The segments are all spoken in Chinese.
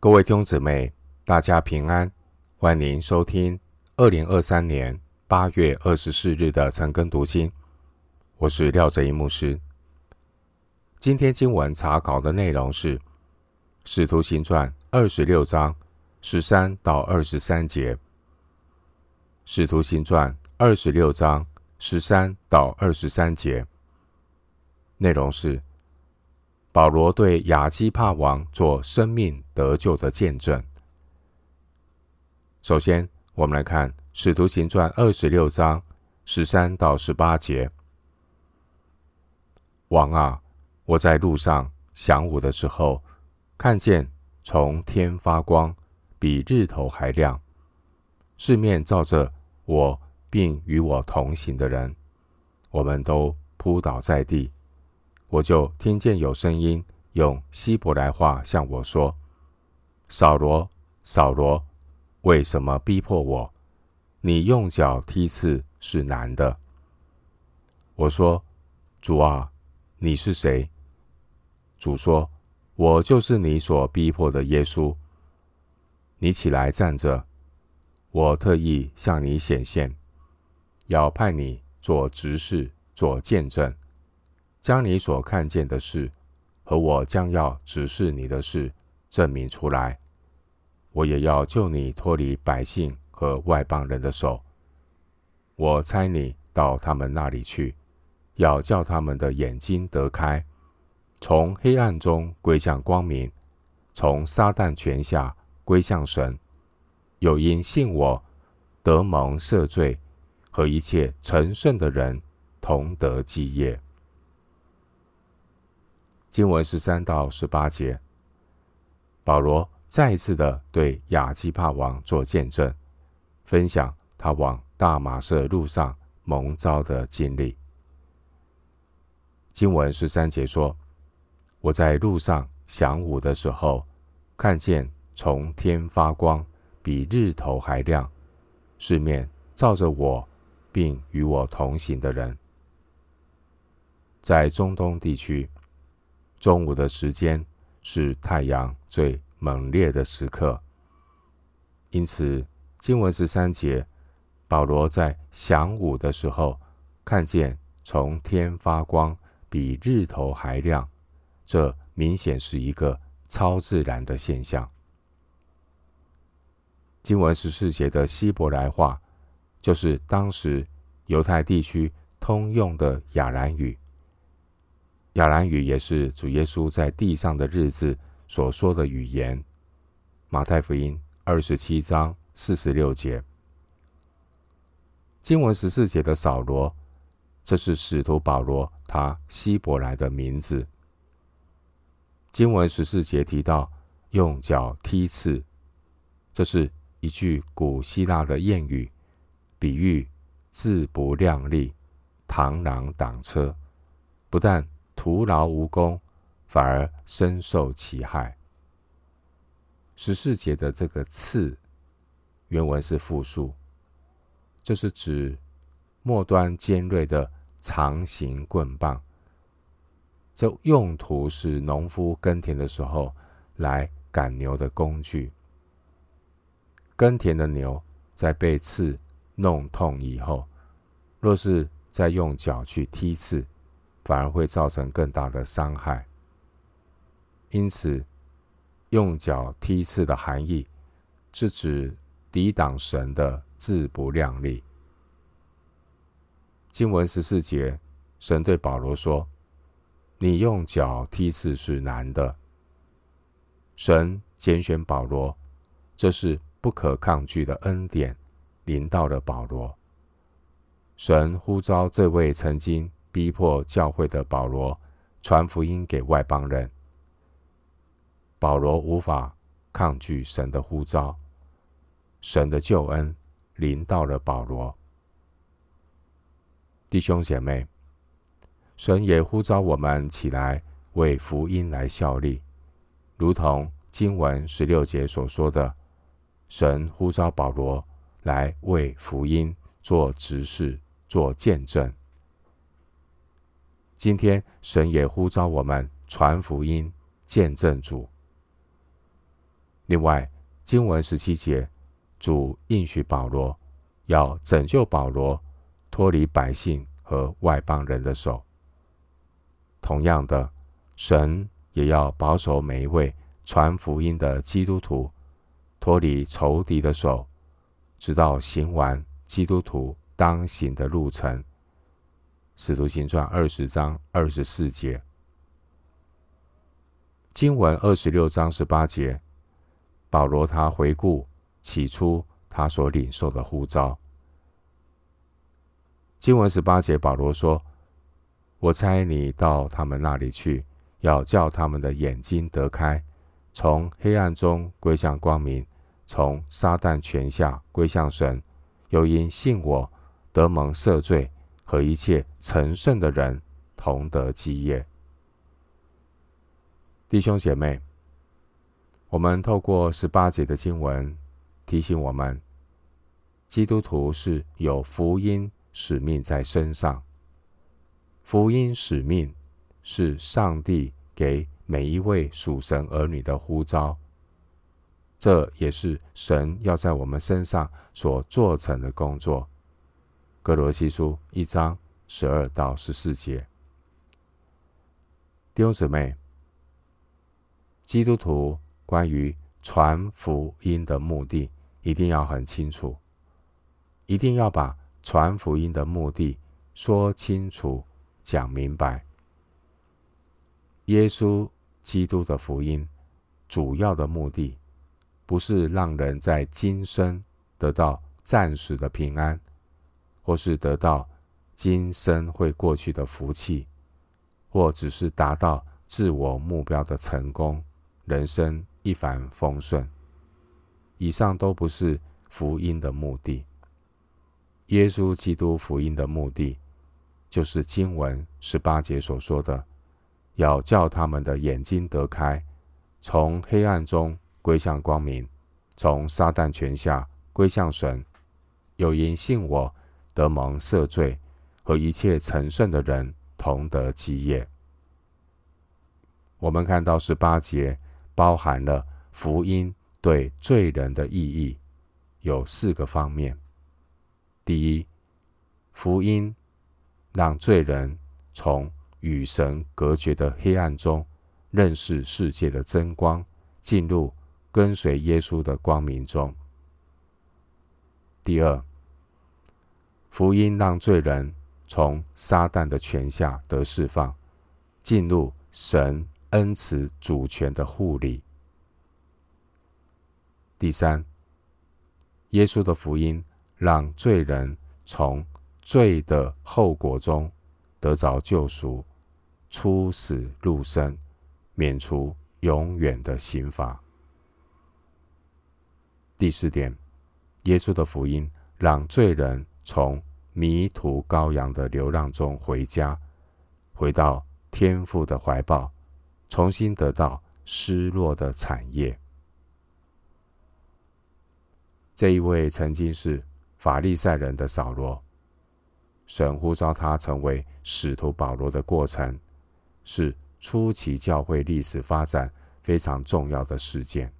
各位弟兄姊妹，大家平安，欢迎收听二零二三年八月二十四日的晨更读经。我是廖哲一牧师。今天经文查考的内容是《使徒行传》二十六章十三到二十三节，《使徒行传》二十六章十三到二十三节内容是。保罗对亚基帕王做生命得救的见证。首先，我们来看《使徒行传》二十六章十三到十八节：“王啊，我在路上晌午的时候，看见从天发光，比日头还亮，四面照着我，并与我同行的人，我们都扑倒在地。”我就听见有声音用希伯来话向我说：“扫罗，扫罗，为什么逼迫我？你用脚踢刺是难的。”我说：“主啊，你是谁？”主说：“我就是你所逼迫的耶稣。你起来站着，我特意向你显现，要派你做执事，做见证。”将你所看见的事和我将要指示你的事证明出来，我也要救你脱离百姓和外邦人的手。我差你到他们那里去，要叫他们的眼睛得开，从黑暗中归向光明，从撒旦权下归向神。又因信我得蒙赦罪，和一切成圣的人同得基业。经文十三到十八节，保罗再一次的对亚基帕王做见证，分享他往大马色路上蒙召的经历。经文十三节说：“我在路上晌午的时候，看见从天发光，比日头还亮，四面照着我，并与我同行的人，在中东地区。”中午的时间是太阳最猛烈的时刻，因此经文十三节，保罗在晌午的时候看见从天发光，比日头还亮，这明显是一个超自然的现象。经文十四节的希伯来话，就是当时犹太地区通用的雅兰语。亚兰语也是主耶稣在地上的日子所说的语言。马太福音二十七章四十六节，经文十四节的扫罗，这是使徒保罗他希伯来的名字。经文十四节提到用脚踢刺，这是一句古希腊的谚语，比喻自不量力、螳螂挡车，不但徒劳无功，反而深受其害。十四节的这个“刺”，原文是复数，这是指末端尖锐的长形棍棒。这用途是农夫耕田的时候来赶牛的工具。耕田的牛在被刺弄痛以后，若是再用脚去踢刺，反而会造成更大的伤害，因此用脚踢刺的含义是指抵挡神的自不量力。经文十四节，神对保罗说：“你用脚踢刺是难的。”神拣选保罗，这是不可抗拒的恩典，临到了保罗。神呼召这位曾经。逼迫教会的保罗传福音给外邦人，保罗无法抗拒神的呼召，神的救恩临到了保罗。弟兄姐妹，神也呼召我们起来为福音来效力，如同经文十六节所说的，神呼召保罗来为福音做执事、做见证。今天，神也呼召我们传福音、见证主。另外，经文十七节，主应许保罗要拯救保罗脱离百姓和外邦人的手。同样的，神也要保守每一位传福音的基督徒脱离仇敌的手，直到行完基督徒当行的路程。使徒行传二十章二十四节，经文二十六章十八节，保罗他回顾起初他所领受的呼召。经文十八节，保罗说：“我差你到他们那里去，要叫他们的眼睛得开，从黑暗中归向光明，从撒旦权下归向神，又因信我得蒙赦罪。”和一切成圣的人同得基业。弟兄姐妹，我们透过十八节的经文提醒我们，基督徒是有福音使命在身上。福音使命是上帝给每一位属神儿女的呼召，这也是神要在我们身上所做成的工作。歌罗西书一章十二到十四节，弟兄姊妹，基督徒关于传福音的目的一定要很清楚，一定要把传福音的目的说清楚、讲明白。耶稣基督的福音主要的目的，不是让人在今生得到暂时的平安。或是得到今生会过去的福气，或只是达到自我目标的成功，人生一帆风顺。以上都不是福音的目的。耶稣基督福音的目的，就是经文十八节所说的，要叫他们的眼睛得开，从黑暗中归向光明，从撒旦权下归向神，有因信我。得蒙赦罪，和一切成圣的人同得基业。我们看到十八节包含了福音对罪人的意义，有四个方面。第一，福音让罪人从与神隔绝的黑暗中认识世界的真光，进入跟随耶稣的光明中。第二，福音让罪人从撒旦的权下得释放，进入神恩慈主权的护理。第三，耶稣的福音让罪人从罪的后果中得着救赎，出死入生，免除永远的刑罚。第四点，耶稣的福音让罪人从迷途羔羊的流浪中回家，回到天父的怀抱，重新得到失落的产业。这一位曾经是法利赛人的扫罗，神呼召他成为使徒保罗的过程，是初期教会历史发展非常重要的事件。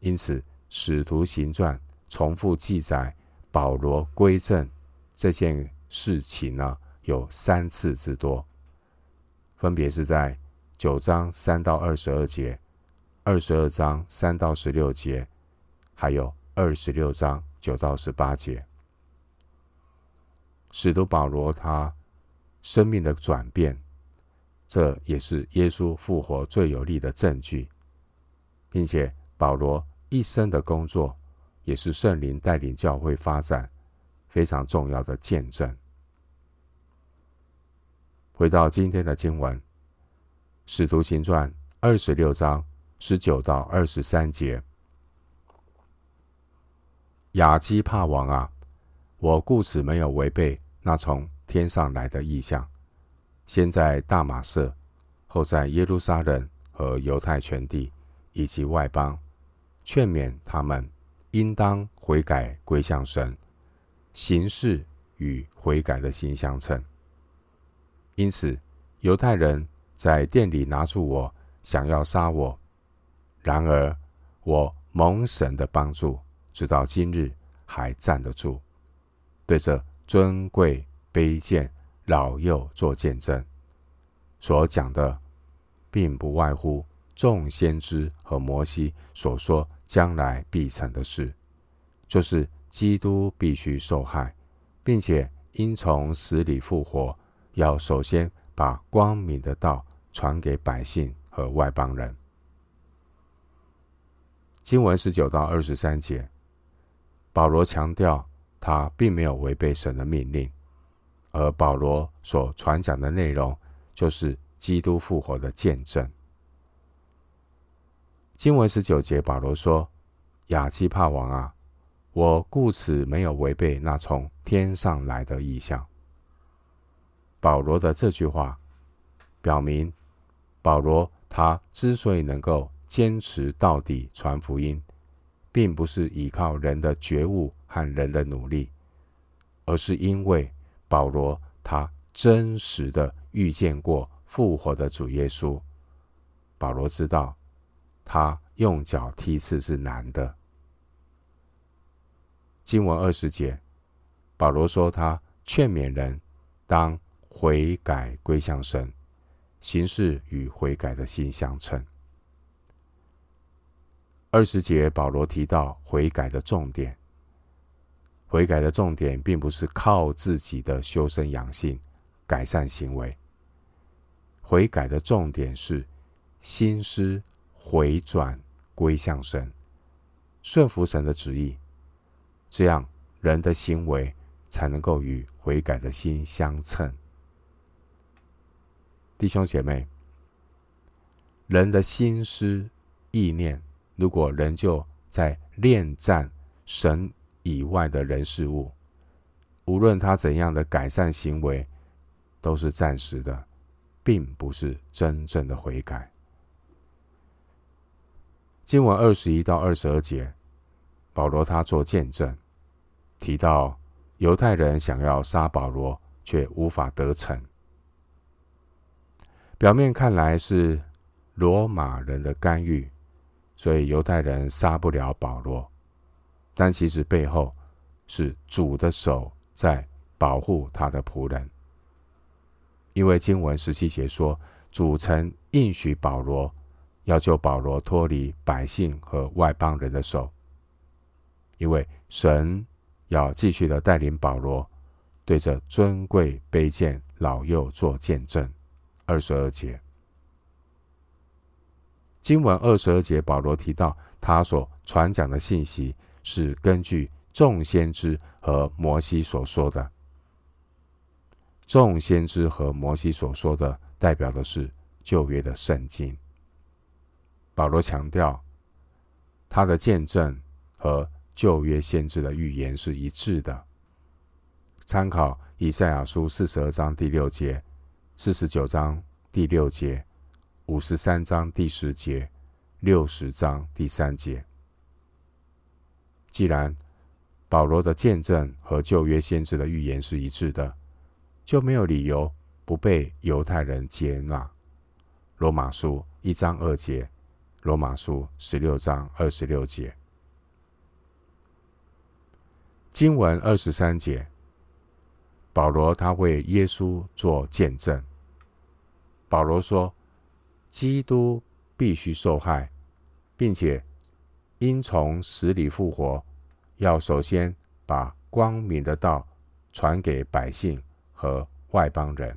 因此，《使徒行传》重复记载。保罗归正这件事情呢，有三次之多，分别是在九章三到二十二节、二十二章三到十六节，还有二十六章九到十八节。使徒保罗他生命的转变，这也是耶稣复活最有力的证据，并且保罗一生的工作。也是圣灵带领教会发展非常重要的见证。回到今天的经文，《使徒行传》二十六章十九到二十三节：亚基帕王啊，我故此没有违背那从天上来的意象，先在大马色，后在耶路撒冷和犹太全地以及外邦，劝勉他们。应当悔改归向神，行事与悔改的心相称。因此，犹太人在店里拿住我，想要杀我。然而我蒙神的帮助，直到今日还站得住，对这尊贵卑贱老幼做见证。所讲的，并不外乎众先知和摩西所说将来必成的事，就是基督必须受害，并且因从死里复活，要首先把光明的道传给百姓和外邦人。经文十九到二十三节，保罗强调他并没有违背神的命令，而保罗所传讲的内容，就是基督复活的见证。经文十九节，保罗说：“亚基帕王啊，我故此没有违背那从天上来的意象。”保罗的这句话表明，保罗他之所以能够坚持到底传福音，并不是依靠人的觉悟和人的努力，而是因为保罗他真实的遇见过。复活的主耶稣，保罗知道，他用脚踢刺是难的。经文二十节，保罗说他劝勉人当悔改归向神，行事与悔改的心相称。二十节，保罗提到悔改的重点，悔改的重点并不是靠自己的修身养性改善行为。悔改的重点是心思回转归向神，顺服神的旨意，这样人的行为才能够与悔改的心相称。弟兄姐妹，人的心思意念，如果仍旧在恋战神以外的人事物，无论他怎样的改善行为，都是暂时的。并不是真正的悔改。经文二十一到二十二节，保罗他做见证，提到犹太人想要杀保罗，却无法得逞。表面看来是罗马人的干预，所以犹太人杀不了保罗，但其实背后是主的手在保护他的仆人。因为经文十七节说，主曾应许保罗，要救保罗脱离百姓和外邦人的手。因为神要继续的带领保罗，对着尊贵卑贱老幼做见证。二十二节，经文二十二节，保罗提到他所传讲的信息是根据众先知和摩西所说的。众先知和摩西所说的，代表的是旧约的圣经。保罗强调，他的见证和旧约先知的预言是一致的。参考以赛亚书四十二章第六节、四十九章第六节、五十三章第十节、六十章第三节。既然保罗的见证和旧约先知的预言是一致的，就没有理由不被犹太人接纳。罗马书一章二节，罗马书十六章二十六节，经文二十三节，保罗他为耶稣做见证。保罗说，基督必须受害，并且因从死里复活，要首先把光明的道传给百姓。和外邦人，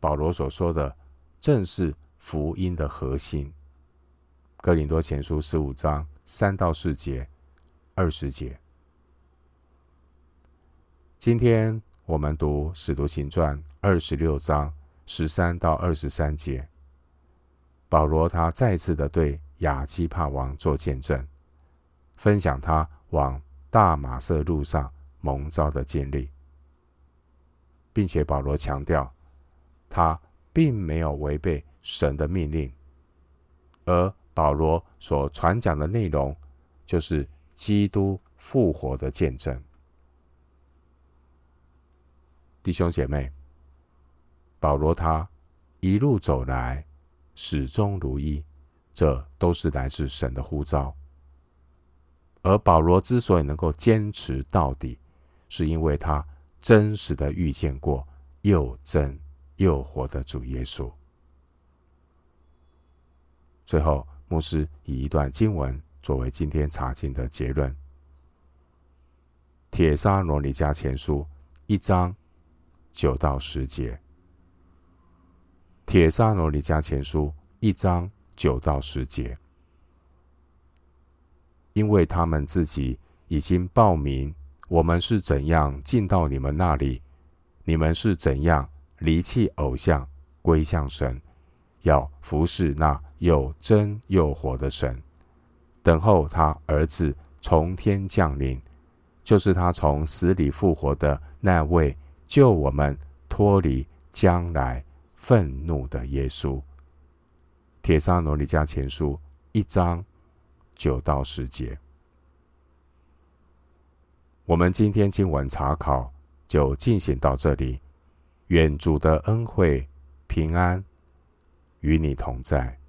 保罗所说的正是福音的核心。哥林多前书十五章三到四节、二十节。今天我们读使徒行传二十六章十三到二十三节，保罗他再次的对亚基帕王做见证，分享他往大马色路上蒙召的经历。并且保罗强调，他并没有违背神的命令，而保罗所传讲的内容就是基督复活的见证。弟兄姐妹，保罗他一路走来始终如一，这都是来自神的呼召。而保罗之所以能够坚持到底，是因为他真实的遇见过又真又活的主耶稣。最后，牧师以一段经文作为今天查经的结论：《铁沙罗尼迦前书》一章九到十节，《铁沙罗尼迦前书》一章九到十节。因为他们自己已经报名，我们是怎样进到你们那里，你们是怎样离弃偶像，归向神，要服侍那又真又活的神，等候他儿子从天降临，就是他从死里复活的那位，救我们脱离将来愤怒的耶稣。帖撒罗尼迦前书一章。九到十节，我们今天经文查考就进行到这里。愿主的恩惠平安与你同在。